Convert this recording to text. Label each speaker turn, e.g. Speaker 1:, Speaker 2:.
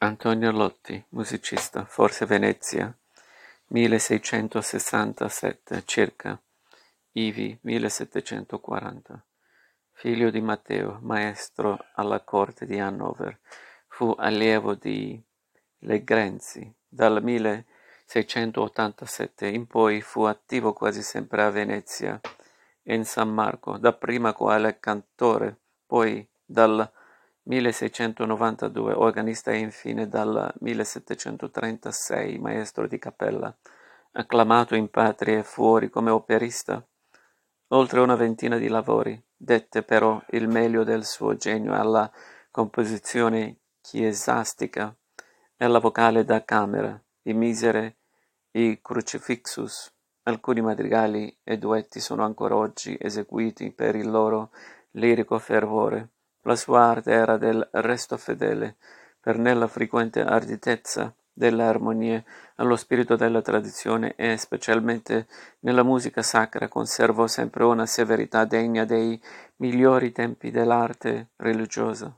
Speaker 1: Antonio Lotti, musicista, forse Venezia, milleseicentosessantasette circa, ivi millesettecentoquaranta. Figlio di Matteo, maestro alla corte di Hannover, fu allievo di Legrenzi. Dal 1687 in poi fu attivo quasi sempre a Venezia e in San Marco, dapprima quale cantore, poi dal 1692 organista e infine dal 1736 maestro di cappella, acclamato in patria e fuori come operista. Oltre una ventina di lavori, dette però il meglio del suo genio alla composizione chiesastica e alla vocale da camera, i misere, i crucifixus. Alcuni madrigali e duetti sono ancora oggi eseguiti per il loro lirico fervore. La sua arte era del resto fedele, per nella frequente arditezza delle armonie allo spirito della tradizione e specialmente nella musica sacra conservò sempre una severità degna dei migliori tempi dell'arte religiosa.